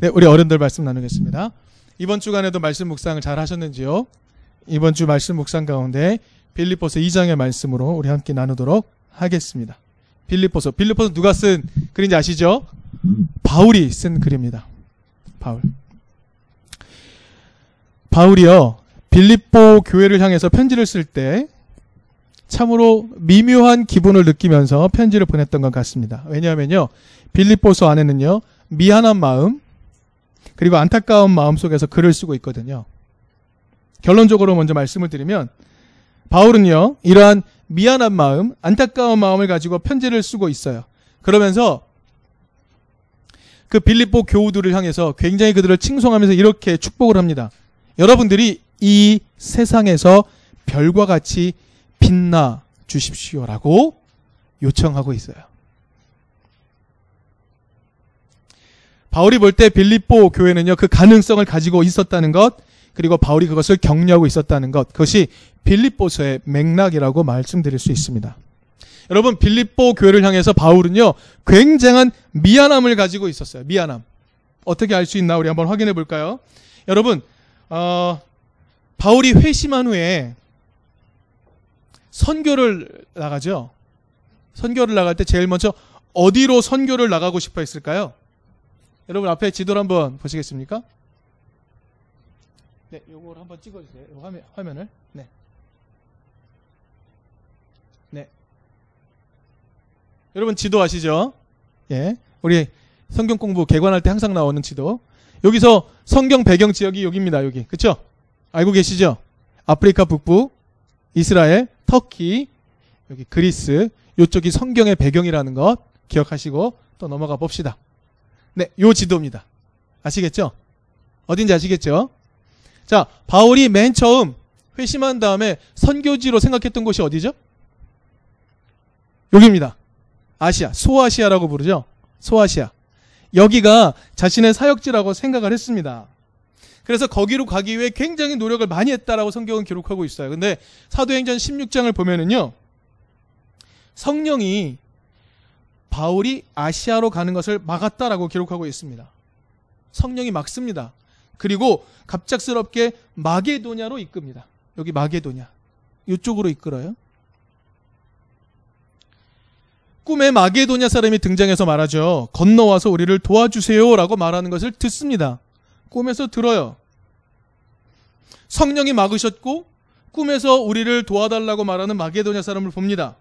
네, 우리 어른들 말씀 나누겠습니다. 이번 주간에도 말씀 묵상을 잘 하셨는지요? 이번 주 말씀 묵상 가운데 빌립보서 2장의 말씀으로 우리 함께 나누도록 하겠습니다. 빌립보서, 빌립보서 누가 쓴 글인지 아시죠? 바울이 쓴 글입니다. 바울. 바울이요, 빌립보 교회를 향해서 편지를 쓸 때 참으로 미묘한 기분을 느끼면서 편지를 보냈던 것 같습니다. 왜냐하면요, 빌립보서 안에는요, 미안한 마음, 그리고 안타까운 마음 속에서 글을 쓰고 있거든요. 결론적으로 먼저 말씀을 드리면, 바울은요, 이러한 미안한 마음, 안타까운 마음을 가지고 편지를 쓰고 있어요. 그러면서 그 빌립보 교우들을 향해서 굉장히 그들을 칭송하면서 이렇게 축복을 합니다. 여러분들이 이 세상에서 별과 같이 빛나 주십시오라고 요청하고 있어요. 바울이 볼 때 빌립보 교회는요, 그 가능성을 가지고 있었다는 것, 그리고 바울이 그것을 격려하고 있었다는 것, 그것이 빌립보서의 맥락이라고 말씀드릴 수 있습니다. 여러분, 빌립보 교회를 향해서 바울은요, 굉장한 미안함을 가지고 있었어요. 미안함. 어떻게 알 수 있나 우리 한번 확인해 볼까요? 여러분, 어, 바울이 회심한 후에 선교를 나가죠. 선교를 나갈 때 제일 먼저 어디로 선교를 나가고 싶어 했을까요? 여러분 앞에 지도를 한번 보시겠습니까? 네, 요거를 한번 찍어주세요. 요 화면, 화면을. 네. 네. 여러분 지도 아시죠? 예. 우리 성경 공부 개관할 때 항상 나오는 지도. 여기서 성경 배경 지역이 여기입니다. 여기. 그쵸? 알고 계시죠? 아프리카 북부, 이스라엘, 터키, 여기 그리스, 요쪽이 성경의 배경이라는 것 기억하시고 또 넘어가 봅시다. 네, 요 지도입니다. 아시겠죠? 어딘지 아시겠죠? 자, 바울이 맨 처음 회심한 다음에 선교지로 생각했던 곳이 어디죠? 여기입니다. 아시아, 소아시아라고 부르죠? 소아시아. 여기가 자신의 사역지라고 생각을 했습니다. 그래서 거기로 가기 위해 굉장히 노력을 많이 했다라고 성경은 기록하고 있어요. 근데 사도행전 16장을 보면은요. 성령이 바울이 아시아로 가는 것을 막았다라고 기록하고 있습니다. 성령이 막습니다. 그리고 갑작스럽게 마게도냐로 이끕니다. 여기 마게도냐. 이쪽으로 이끌어요. 꿈에 마게도냐 사람이 등장해서 말하죠. 건너와서 우리를 도와주세요 라고 말하는 것을 듣습니다. 꿈에서 들어요. 성령이 막으셨고 꿈에서 우리를 도와달라고 말하는 마게도냐 사람을 봅니다.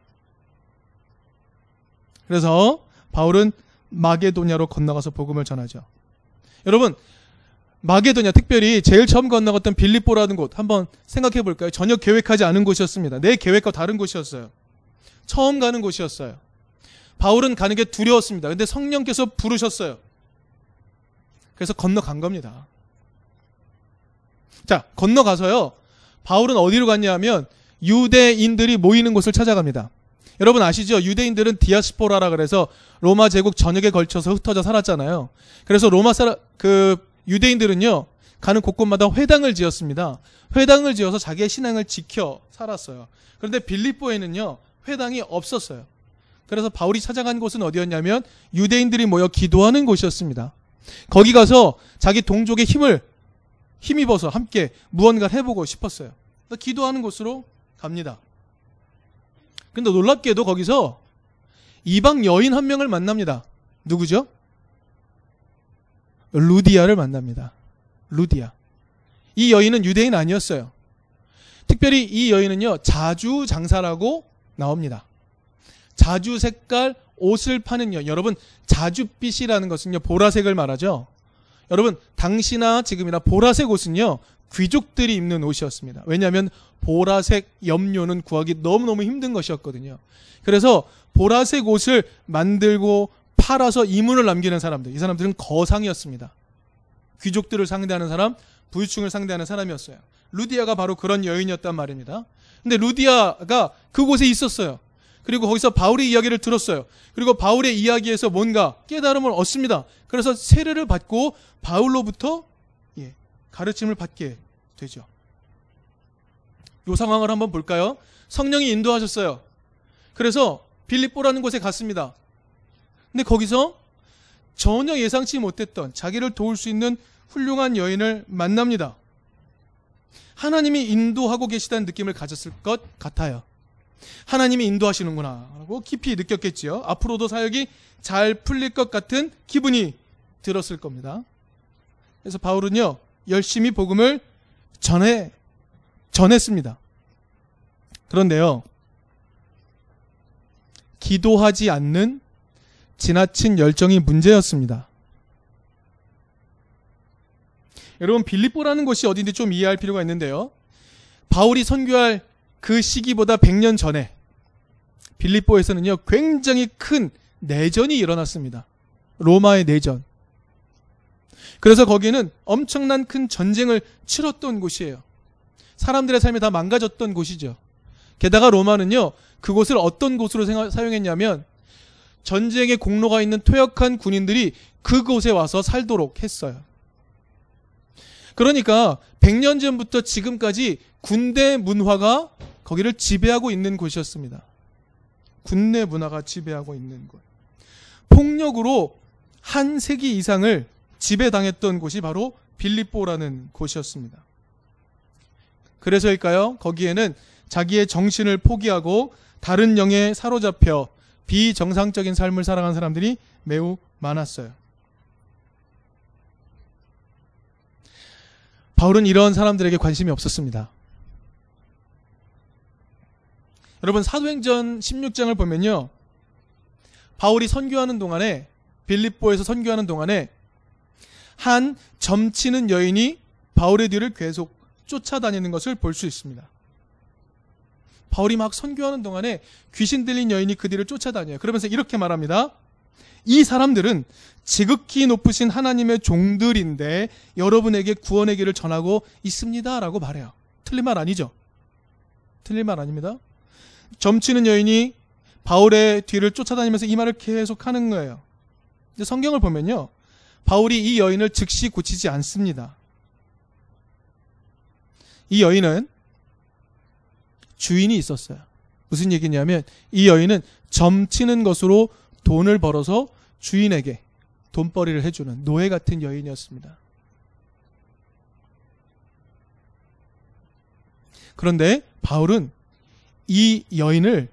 그래서 바울은 마게도냐로 건너가서 복음을 전하죠. 여러분, 마게도냐 특별히 제일 처음 건너갔던 빌립보라는 곳 한번 생각해 볼까요? 전혀 계획하지 않은 곳이었습니다. 내 계획과 다른 곳이었어요. 처음 가는 곳이었어요. 바울은 가는 게 두려웠습니다. 근데 성령께서 부르셨어요. 그래서 건너간 겁니다. 자, 건너가서요. 바울은 어디로 갔냐 하면 유대인들이 모이는 곳을 찾아갑니다. 여러분 아시죠? 유대인들은 디아스포라라 그래서 로마 제국 전역에 걸쳐서 흩어져 살았잖아요. 그래서 로마 사람 그 유대인들은요. 가는 곳곳마다 회당을 지었습니다. 회당을 지어서 자기의 신앙을 지켜 살았어요. 그런데 빌립보에는요. 회당이 없었어요. 그래서 바울이 찾아간 곳은 어디였냐면 유대인들이 모여 기도하는 곳이었습니다. 거기 가서 자기 동족의 힘을 힘입어서 함께 무언가를 해보고 싶었어요. 기도하는 곳으로 갑니다. 근데 놀랍게도 거기서 이방 여인 한 명을 만납니다. 누구죠? 루디아를 만납니다. 루디아. 이 여인은 유대인 아니었어요. 특별히 이 여인은요, 자주 장사라고 나옵니다. 자주 색깔 옷을 파는 여 여러분, 자주빛이라는 것은요, 보라색을 말하죠. 여러분, 당시나 지금이나 보라색 옷은요, 귀족들이 입는 옷이었습니다. 왜냐하면 보라색 염료는 구하기 너무너무 힘든 것이었거든요. 그래서 보라색 옷을 만들고 팔아서 이문을 남기는 사람들, 이 사람들은 거상이었습니다. 귀족들을 상대하는 사람, 부유층을 상대하는 사람이었어요. 루디아가 바로 그런 여인이었단 말입니다. 근데 루디아가 그곳에 있었어요. 그리고 거기서 바울의 이야기를 들었어요. 그리고 바울의 이야기에서 뭔가 깨달음을 얻습니다. 그래서 세례를 받고 바울로부터 예, 가르침을 받게 되죠. 이 상황을 한번 볼까요? 성령이 인도하셨어요. 그래서 빌립보라는 곳에 갔습니다. 근데 거기서 전혀 예상치 못했던 자기를 도울 수 있는 훌륭한 여인을 만납니다. 하나님이 인도하고 계시다는 느낌을 가졌을 것 같아요. 하나님이 인도하시는구나 라고 깊이 느꼈겠지요. 앞으로도 사역이 잘 풀릴 것 같은 기분이 들었을 겁니다. 그래서 바울은요, 열심히 복음을 전해, 전했습니다. 그런데요, 기도하지 않는 지나친 열정이 문제였습니다. 여러분 빌립보라는 곳이 어딘지 좀 이해할 필요가 있는데요. 바울이 선교할 그 시기보다 100년 전에 빌립보에서는요 굉장히 큰 내전이 일어났습니다. 로마의 내전. 그래서 거기는 엄청난 큰 전쟁을 치렀던 곳이에요. 사람들의 삶이 다 망가졌던 곳이죠. 게다가 로마는요 그곳을 어떤 곳으로 사용했냐면 전쟁의 공로가 있는 퇴역한 군인들이 그곳에 와서 살도록 했어요. 그러니까 100년 전부터 지금까지 군대 문화가 거기를 지배하고 있는 곳이었습니다. 군내 문화가 지배하고 있는 곳. 폭력으로 한 세기 이상을 지배당했던 곳이 바로 빌립보라는 곳이었습니다. 그래서일까요? 거기에는 자기의 정신을 포기하고 다른 영에 사로잡혀 비정상적인 삶을 살아간 사람들이 매우 많았어요. 바울은 이런 사람들에게 관심이 없었습니다. 여러분 사도행전 16장을 보면요. 바울이 선교하는 동안에 빌립보에서 선교하는 동안에 한 점치는 여인이 바울의 뒤를 계속 쫓아다니는 것을 볼 수 있습니다. 바울이 막 선교하는 동안에 귀신 들린 여인이 그 뒤를 쫓아다녀요. 그러면서 이렇게 말합니다. 이 사람들은 지극히 높으신 하나님의 종들인데 여러분에게 구원의 길을 전하고 있습니다. 라고 말해요. 틀린 말 아니죠? 틀린 말 아닙니다. 점치는 여인이 바울의 뒤를 쫓아다니면서 이 말을 계속 하는 거예요. 근데 성경을 보면요. 바울이 이 여인을 즉시 고치지 않습니다. 이 여인은 주인이 있었어요. 무슨 얘기냐면 이 여인은 점치는 것으로 돈을 벌어서 주인에게 돈벌이를 해주는 노예 같은 여인이었습니다. 그런데 바울은 이 여인을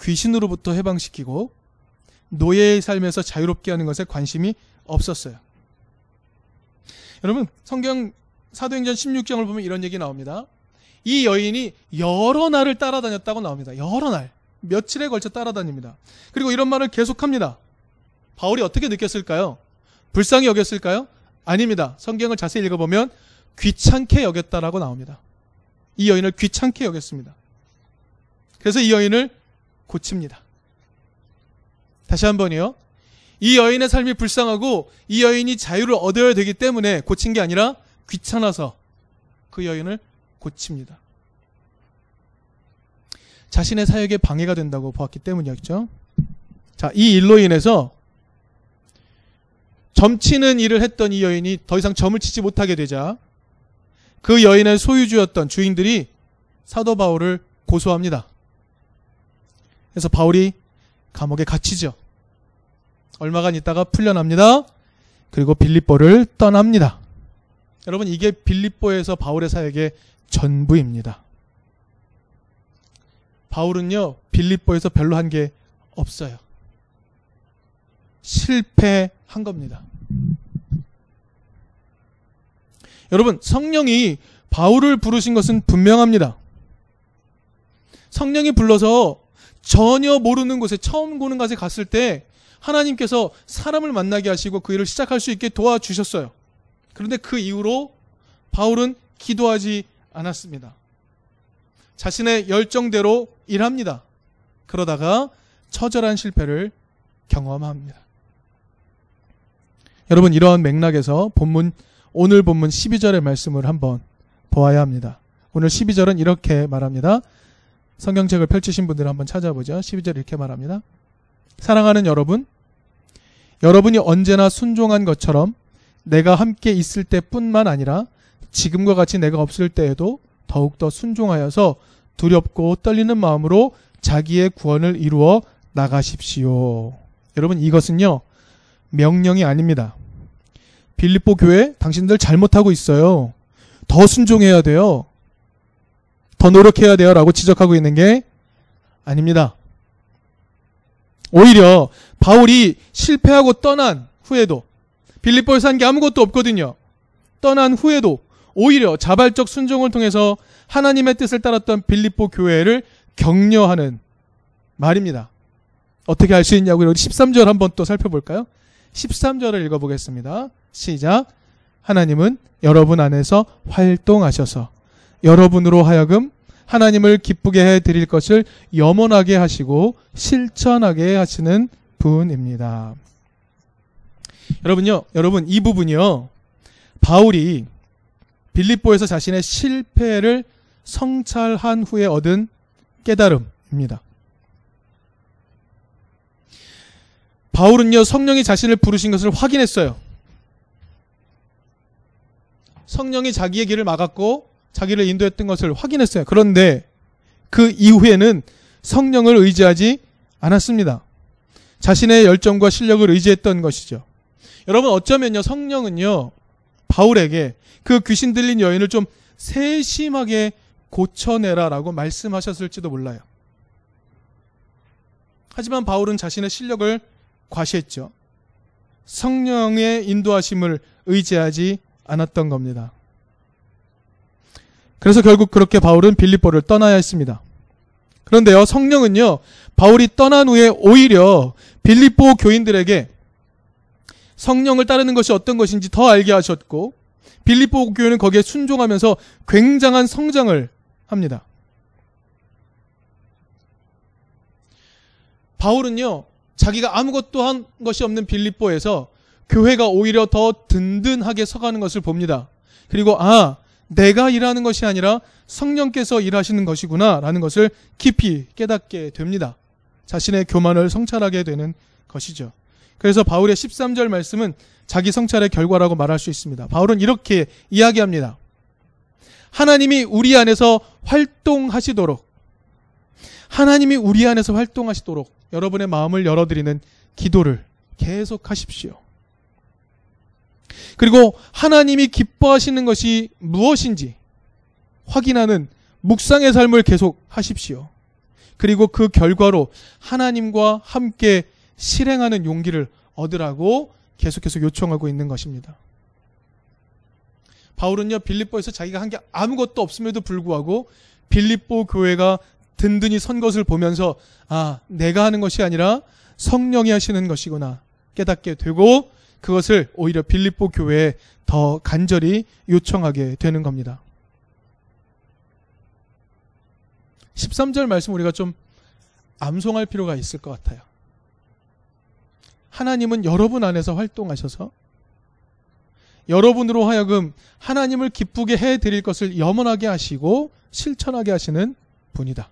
귀신으로부터 해방시키고 노예의 삶에서 자유롭게 하는 것에 관심이 없었어요. 여러분, 성경 사도행전 16장을 보면 이런 얘기 나옵니다. 이 여인이 여러 날을 따라다녔다고 나옵니다. 여러 날. 며칠에 걸쳐 따라다닙니다. 그리고 이런 말을 계속합니다. 바울이 어떻게 느꼈을까요? 불쌍히 여겼을까요? 아닙니다. 성경을 자세히 읽어보면 귀찮게 여겼다라고 나옵니다. 이 여인을 귀찮게 여겼습니다. 그래서 이 여인을 고칩니다. 다시 한 번이요. 이 여인의 삶이 불쌍하고 이 여인이 자유를 얻어야 되기 때문에 고친 게 아니라 귀찮아서 그 여인을 고칩니다. 자신의 사역에 방해가 된다고 보았기 때문이었죠. 자, 이 일로 인해서 점치는 일을 했던 이 여인이 더 이상 점을 치지 못하게 되자 그 여인의 소유주였던 주인들이 사도 바울을 고소합니다. 그래서 바울이 감옥에 갇히죠. 얼마간 있다가 풀려납니다. 그리고 빌립보를 떠납니다. 여러분 이게 빌립보에서 바울의 사역의 전부입니다. 바울은요 빌립보에서 별로 한 게 없어요. 실패한 겁니다. 여러분 성령이 바울을 부르신 것은 분명합니다. 성령이 불러서 전혀 모르는 곳에 처음 보는 곳에 갔을 때 하나님께서 사람을 만나게 하시고 그 일을 시작할 수 있게 도와주셨어요. 그런데 그 이후로 바울은 기도하지 않았습니다. 자신의 열정대로 일합니다. 그러다가 처절한 실패를 경험합니다. 여러분 이러한 맥락에서 본문 오늘 본문 12절의 말씀을 한번 보아야 합니다. 오늘 12절은 이렇게 말합니다. 성경책을 펼치신 분들 한번 찾아보죠. 12절 이렇게 말합니다. 사랑하는 여러분, 여러분이 언제나 순종한 것처럼 내가 함께 있을 때뿐만 아니라 지금과 같이 내가 없을 때에도 더욱더 순종하여서 두렵고 떨리는 마음으로 자기의 구원을 이루어 나가십시오. 여러분 이것은요. 명령이 아닙니다. 빌립보 교회 당신들 잘못하고 있어요. 더 순종해야 돼요. 더 노력해야 돼요. 라고 지적하고 있는 게 아닙니다. 오히려 바울이 실패하고 떠난 후에도 빌립보에서 한 게 아무것도 없거든요. 떠난 후에도 오히려 자발적 순종을 통해서 하나님의 뜻을 따랐던 빌립보 교회를 격려하는 말입니다. 어떻게 할수 있냐고 여기 13절 한번 또 살펴볼까요? 13절을 읽어보겠습니다. 시작. 하나님은 여러분 안에서 활동하셔서 여러분으로 하여금 하나님을 기쁘게 해 드릴 것을 염원하게 하시고 실천하게 하시는 분입니다. 여러분요, 여러분 이 부분이요. 바울이 빌립보에서 자신의 실패를 성찰한 후에 얻은 깨달음입니다. 바울은요, 성령이 자신을 부르신 것을 확인했어요. 성령이 자기의 길을 막았고 자기를 인도했던 것을 확인했어요. 그런데 그 이후에는 성령을 의지하지 않았습니다. 자신의 열정과 실력을 의지했던 것이죠. 여러분 어쩌면요 성령은요 바울에게 그 귀신 들린 여인을 좀 세심하게 고쳐내라라고 말씀하셨을지도 몰라요. 하지만 바울은 자신의 실력을 과시했죠. 성령의 인도하심을 의지하지 않았던 겁니다. 그래서 결국 그렇게 바울은 빌립보를 떠나야 했습니다. 그런데요, 성령은요, 바울이 떠난 후에 오히려 빌립보 교인들에게 성령을 따르는 것이 어떤 것인지 더 알게 하셨고, 빌립보 교회는 거기에 순종하면서 굉장한 성장을 합니다. 바울은요, 자기가 아무것도 한 것이 없는 빌립보에서 교회가 오히려 더 든든하게 서가는 것을 봅니다. 그리고 아, 내가 일하는 것이 아니라 성령께서 일하시는 것이구나 라는 것을 깊이 깨닫게 됩니다. 자신의 교만을 성찰하게 되는 것이죠. 그래서 바울의 13절 말씀은 자기 성찰의 결과라고 말할 수 있습니다. 바울은 이렇게 이야기합니다. 하나님이 우리 안에서 활동하시도록 하나님이 우리 안에서 활동하시도록 여러분의 마음을 열어드리는 기도를 계속 하십시오. 그리고 하나님이 기뻐하시는 것이 무엇인지 확인하는 묵상의 삶을 계속 하십시오. 그리고 그 결과로 하나님과 함께 실행하는 용기를 얻으라고 계속해서 요청하고 있는 것입니다. 바울은요, 빌립보에서 자기가 한 게 아무것도 없음에도 불구하고 빌립보 교회가 든든히 선 것을 보면서 아, 내가 하는 것이 아니라 성령이 하시는 것이구나 깨닫게 되고 그것을 오히려 빌립보 교회에 더 간절히 요청하게 되는 겁니다. 13절 말씀 우리가 좀 암송할 필요가 있을 것 같아요. 하나님은 여러분 안에서 활동하셔서 여러분으로 하여금 하나님을 기쁘게 해 드릴 것을 염원하게 하시고 실천하게 하시는 분이다.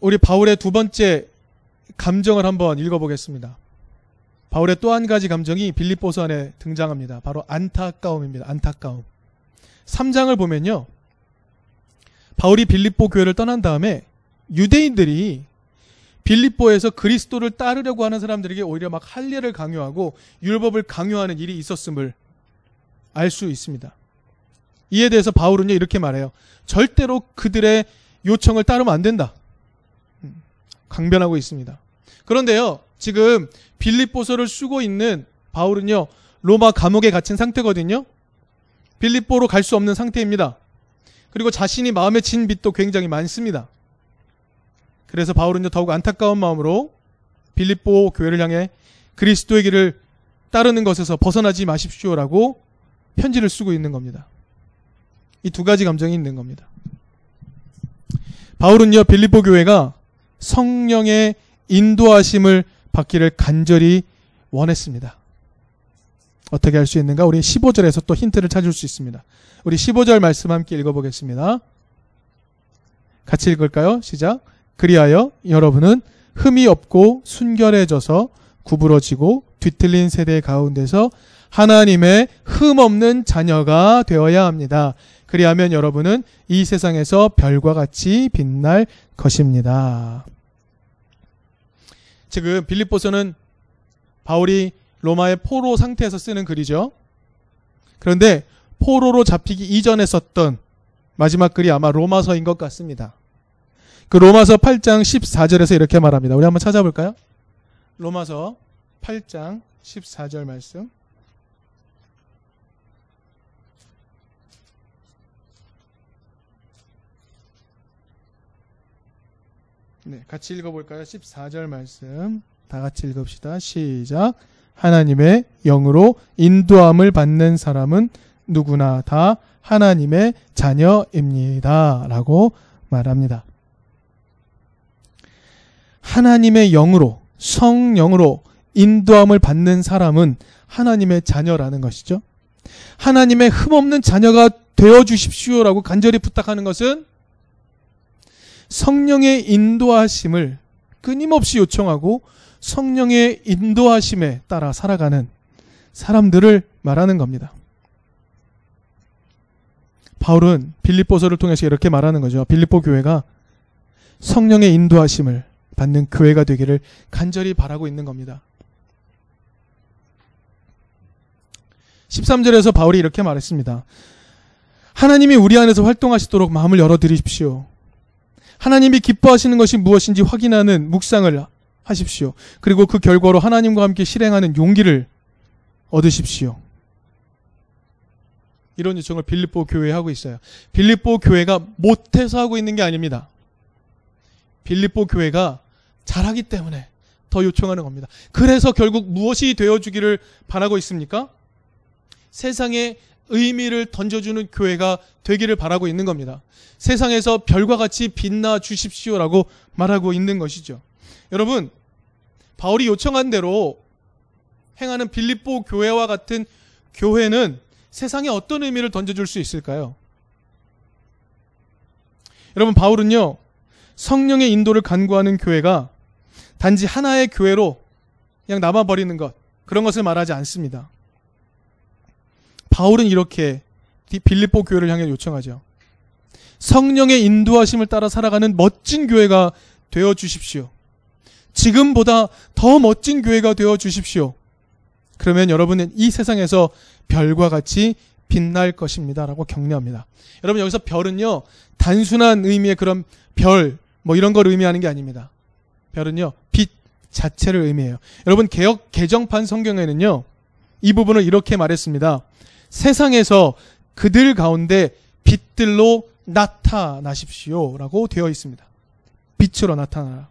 우리 바울의 두 번째 감정을 한번 읽어보겠습니다. 바울의 또 한 가지 감정이 빌립보서 안에 등장합니다. 바로 안타까움입니다. 안타까움. 3장을 보면요. 바울이 빌립보 교회를 떠난 다음에 유대인들이 빌립보에서 그리스도를 따르려고 하는 사람들에게 오히려 막 할례를 강요하고 율법을 강요하는 일이 있었음을 알 수 있습니다. 이에 대해서 바울은요 이렇게 말해요. 절대로 그들의 요청을 따르면 안 된다. 음, 강변하고 있습니다. 그런데요, 지금 빌립보서를 쓰고 있는 바울은요, 로마 감옥에 갇힌 상태거든요. 빌립보로 갈 수 없는 상태입니다. 그리고 자신이 마음에 진 빚도 굉장히 많습니다. 그래서 바울은요, 더욱 안타까운 마음으로 빌립보 교회를 향해 그리스도의 길을 따르는 것에서 벗어나지 마십시오라고 편지를 쓰고 있는 겁니다. 이 두 가지 감정이 있는 겁니다. 바울은요, 빌립보 교회가 성령의 인도하심을 받기를 간절히 원했습니다. 어떻게 할 수 있는가? 우리 15절에서 또 힌트를 찾을 수 있습니다. 우리 15절 말씀 함께 읽어보겠습니다. 같이 읽을까요? 시작. 그리하여 여러분은 흠이 없고 순결해져서 구부러지고 뒤틀린 세대 가운데서 하나님의 흠 없는 자녀가 되어야 합니다. 그리하면 여러분은 이 세상에서 별과 같이 빛날 것입니다. 지금 빌립보서는 바울이 로마의 포로 상태에서 쓰는 글이죠. 그런데 포로로 잡히기 이전에 썼던 마지막 글이 아마 로마서인 것 같습니다. 그 로마서 8장 14절에서 이렇게 말합니다. 우리 한번 찾아볼까요? 로마서 8장 14절 말씀. 네, 같이 읽어볼까요? 14절 말씀. 다 같이 읽읍시다. 시작. 하나님의 영으로 인도함을 받는 사람은 누구나 다 하나님의 자녀입니다. 라고 말합니다. 하나님의 영으로, 성령으로 인도함을 받는 사람은 하나님의 자녀라는 것이죠. 하나님의 흠없는 자녀가 되어 주십시오라고 간절히 부탁하는 것은 성령의 인도하심을 끊임없이 요청하고 성령의 인도하심에 따라 살아가는 사람들을 말하는 겁니다. 바울은 빌립보서를 통해서 이렇게 말하는 거죠. 빌립보 교회가 성령의 인도하심을 받는 교회가 되기를 간절히 바라고 있는 겁니다. 13절에서 바울이 이렇게 말했습니다. 하나님이 우리 안에서 활동하시도록 마음을 열어 드리십시오. 하나님이 기뻐하시는 것이 무엇인지 확인하는 묵상을 하십시오. 그리고 그 결과로 하나님과 함께 실행하는 용기를 얻으십시오. 이런 요청을 빌립보 교회에 하고 있어요. 빌립보 교회가 못해서 하고 있는 게 아닙니다. 빌립보 교회가 잘하기 때문에 더 요청하는 겁니다. 그래서 결국 무엇이 되어주기를 바라고 있습니까? 세상에 의미를 던져주는 교회가 되기를 바라고 있는 겁니다. 세상에서 별과 같이 빛나 주십시오라고 말하고 있는 것이죠. 여러분, 바울이 요청한 대로 행하는 빌립보 교회와 같은 교회는 세상에 어떤 의미를 던져줄 수 있을까요? 여러분, 바울은요, 성령의 인도를 간구하는 교회가 단지 하나의 교회로 그냥 남아버리는 것, 그런 것을 말하지 않습니다. 바울은 이렇게 빌립보 교회를 향해 요청하죠. 성령의 인도하심을 따라 살아가는 멋진 교회가 되어 주십시오. 지금보다 더 멋진 교회가 되어 주십시오. 그러면 여러분은 이 세상에서 별과 같이 빛날 것입니다. 라고 격려합니다. 여러분 여기서 별은요, 단순한 의미의 그런 별, 뭐 이런 걸 의미하는 게 아닙니다. 별은요, 빛 자체를 의미해요. 여러분 개혁 개정판 성경에는요, 이 부분을 이렇게 말했습니다. 세상에서 그들 가운데 빛들로 나타나십시오. 라고 되어 있습니다. 빛으로 나타나라.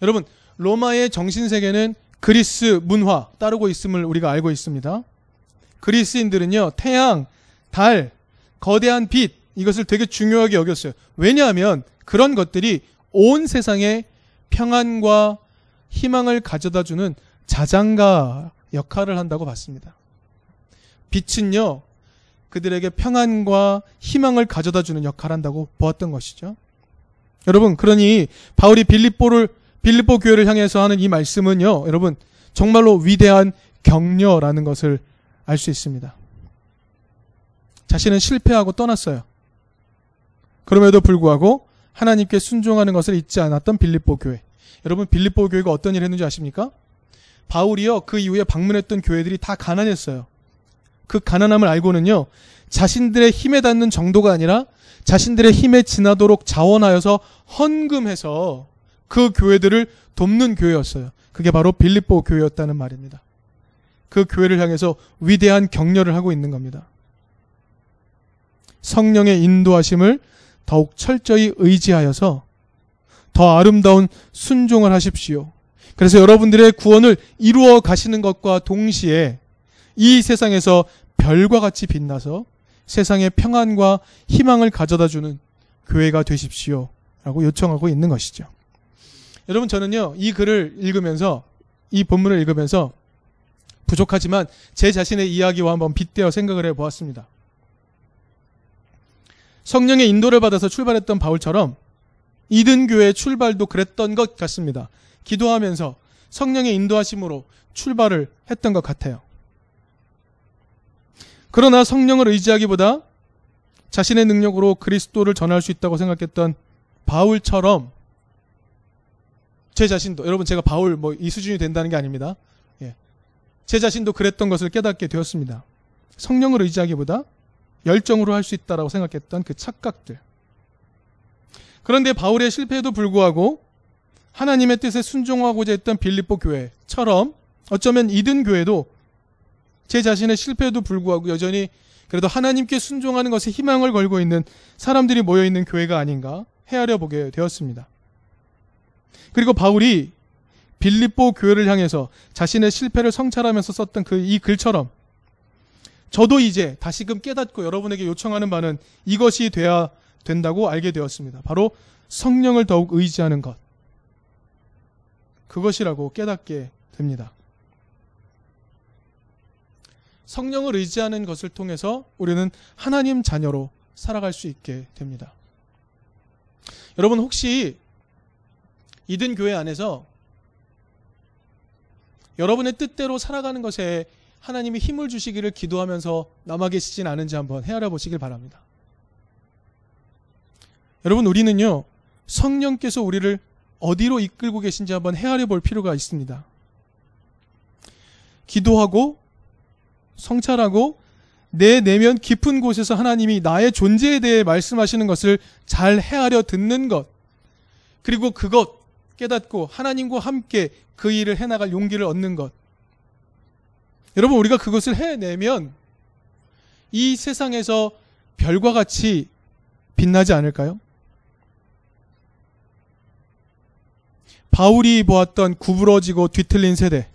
여러분, 로마의 정신세계는 그리스 문화 따르고 있음을 우리가 알고 있습니다. 그리스인들은요, 태양, 달, 거대한 빛, 이것을 되게 중요하게 여겼어요. 왜냐하면 그런 것들이 온 세상에 평안과 희망을 가져다 주는 자장가 역할을 한다고 봤습니다. 빛은요, 그들에게 평안과 희망을 가져다 주는 역할을 한다고 보았던 것이죠. 여러분, 그러니 바울이 빌립보를 빌립보 교회를 향해서 하는 이 말씀은요, 여러분, 정말로 위대한 격려라는 것을 알 수 있습니다. 자신은 실패하고 떠났어요. 그럼에도 불구하고 하나님께 순종하는 것을 잊지 않았던 빌립보 교회. 여러분, 빌립보 교회가 어떤 일을 했는지 아십니까? 바울이요, 그 이후에 방문했던 교회들이 다 가난했어요. 그 가난함을 알고는요, 자신들의 힘에 닿는 정도가 아니라 자신들의 힘에 지나도록 자원하여서 헌금해서 그 교회들을 돕는 교회였어요. 그게 바로 빌립보 교회였다는 말입니다. 그 교회를 향해서 위대한 격려를 하고 있는 겁니다. 성령의 인도하심을 더욱 철저히 의지하여서 더 아름다운 순종을 하십시오. 그래서 여러분들의 구원을 이루어 가시는 것과 동시에 이 세상에서 별과 같이 빛나서 세상에 평안과 희망을 가져다 주는 교회가 되십시오. 라고 요청하고 있는 것이죠. 여러분, 저는요, 이 글을 읽으면서, 이 본문을 읽으면서 부족하지만 제 자신의 이야기와 한번 빗대어 생각을 해 보았습니다. 성령의 인도를 받아서 출발했던 바울처럼 이든 교회의 출발도 그랬던 것 같습니다. 기도하면서 성령의 인도하심으로 출발을 했던 것 같아요. 그러나 성령을 의지하기보다 자신의 능력으로 그리스도를 전할 수 있다고 생각했던 바울처럼 제 자신도 여러분 제가 바울 뭐 이 수준이 된다는 게 아닙니다. 예. 제 자신도 그랬던 것을 깨닫게 되었습니다. 성령을 의지하기보다 열정으로 할 수 있다라고 생각했던 그 착각들. 그런데 바울의 실패에도 불구하고 하나님의 뜻에 순종하고자 했던 빌립보 교회처럼 어쩌면 이든 교회도 제 자신의 실패에도 불구하고 여전히 그래도 하나님께 순종하는 것에 희망을 걸고 있는 사람들이 모여 있는 교회가 아닌가 헤아려 보게 되었습니다. 그리고 바울이 빌립보 교회를 향해서 자신의 실패를 성찰하면서 썼던 그 이 글처럼 저도 이제 다시금 깨닫고 여러분에게 요청하는 바는 이것이 돼야 된다고 알게 되었습니다. 바로 성령을 더욱 의지하는 것. 그것이라고 깨닫게 됩니다. 성령을 의지하는 것을 통해서 우리는 하나님 자녀로 살아갈 수 있게 됩니다. 여러분 혹시 이든 교회 안에서 여러분의 뜻대로 살아가는 것에 하나님이 힘을 주시기를 기도하면서 남아 계시진 않은지 한번 헤아려 보시길 바랍니다. 여러분 우리는요 성령께서 우리를 어디로 이끌고 계신지 한번 헤아려 볼 필요가 있습니다. 기도하고 성찰하고 내 내면 깊은 곳에서 하나님이 나의 존재에 대해 말씀하시는 것을 잘 헤아려 듣는 것 그리고 그것 깨닫고 하나님과 함께 그 일을 해나갈 용기를 얻는 것 여러분 우리가 그것을 해내면 이 세상에서 별과 같이 빛나지 않을까요? 바울이 보았던 구부러지고 뒤틀린 세대.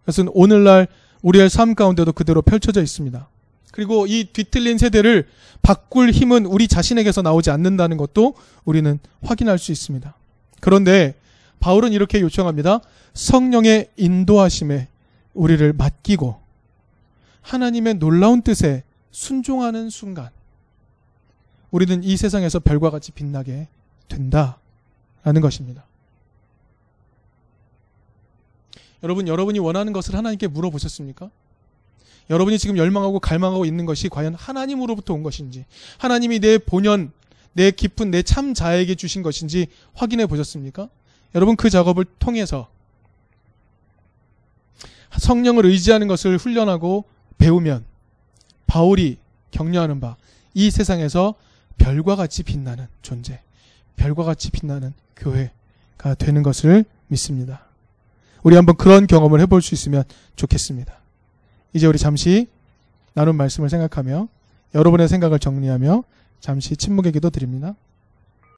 그것은 오늘날 우리의 삶 가운데도 그대로 펼쳐져 있습니다. 그리고 이 뒤틀린 세대를 바꿀 힘은 우리 자신에게서 나오지 않는다는 것도 우리는 확인할 수 있습니다. 그런데 바울은 이렇게 요청합니다. 성령의 인도하심에 우리를 맡기고 하나님의 놀라운 뜻에 순종하는 순간 우리는 이 세상에서 별과 같이 빛나게 된다 라는 것입니다. 여러분, 여러분이 원하는 것을 하나님께 물어보셨습니까? 여러분이 지금 열망하고 갈망하고 있는 것이 과연 하나님으로부터 온 것인지, 하나님이 내 본연, 내 깊은 내 참 자에게 주신 것인지 확인해 보셨습니까? 여러분 그 작업을 통해서 성령을 의지하는 것을 훈련하고 배우면 바울이 격려하는 바 이 세상에서 별과 같이 빛나는 존재, 별과 같이 빛나는 교회가 되는 것을 믿습니다. 우리 한번 그런 경험을 해볼 수 있으면 좋겠습니다. 이제 우리 잠시 나눈 말씀을 생각하며 여러분의 생각을 정리하며 잠시 침묵의 기도 드립니다.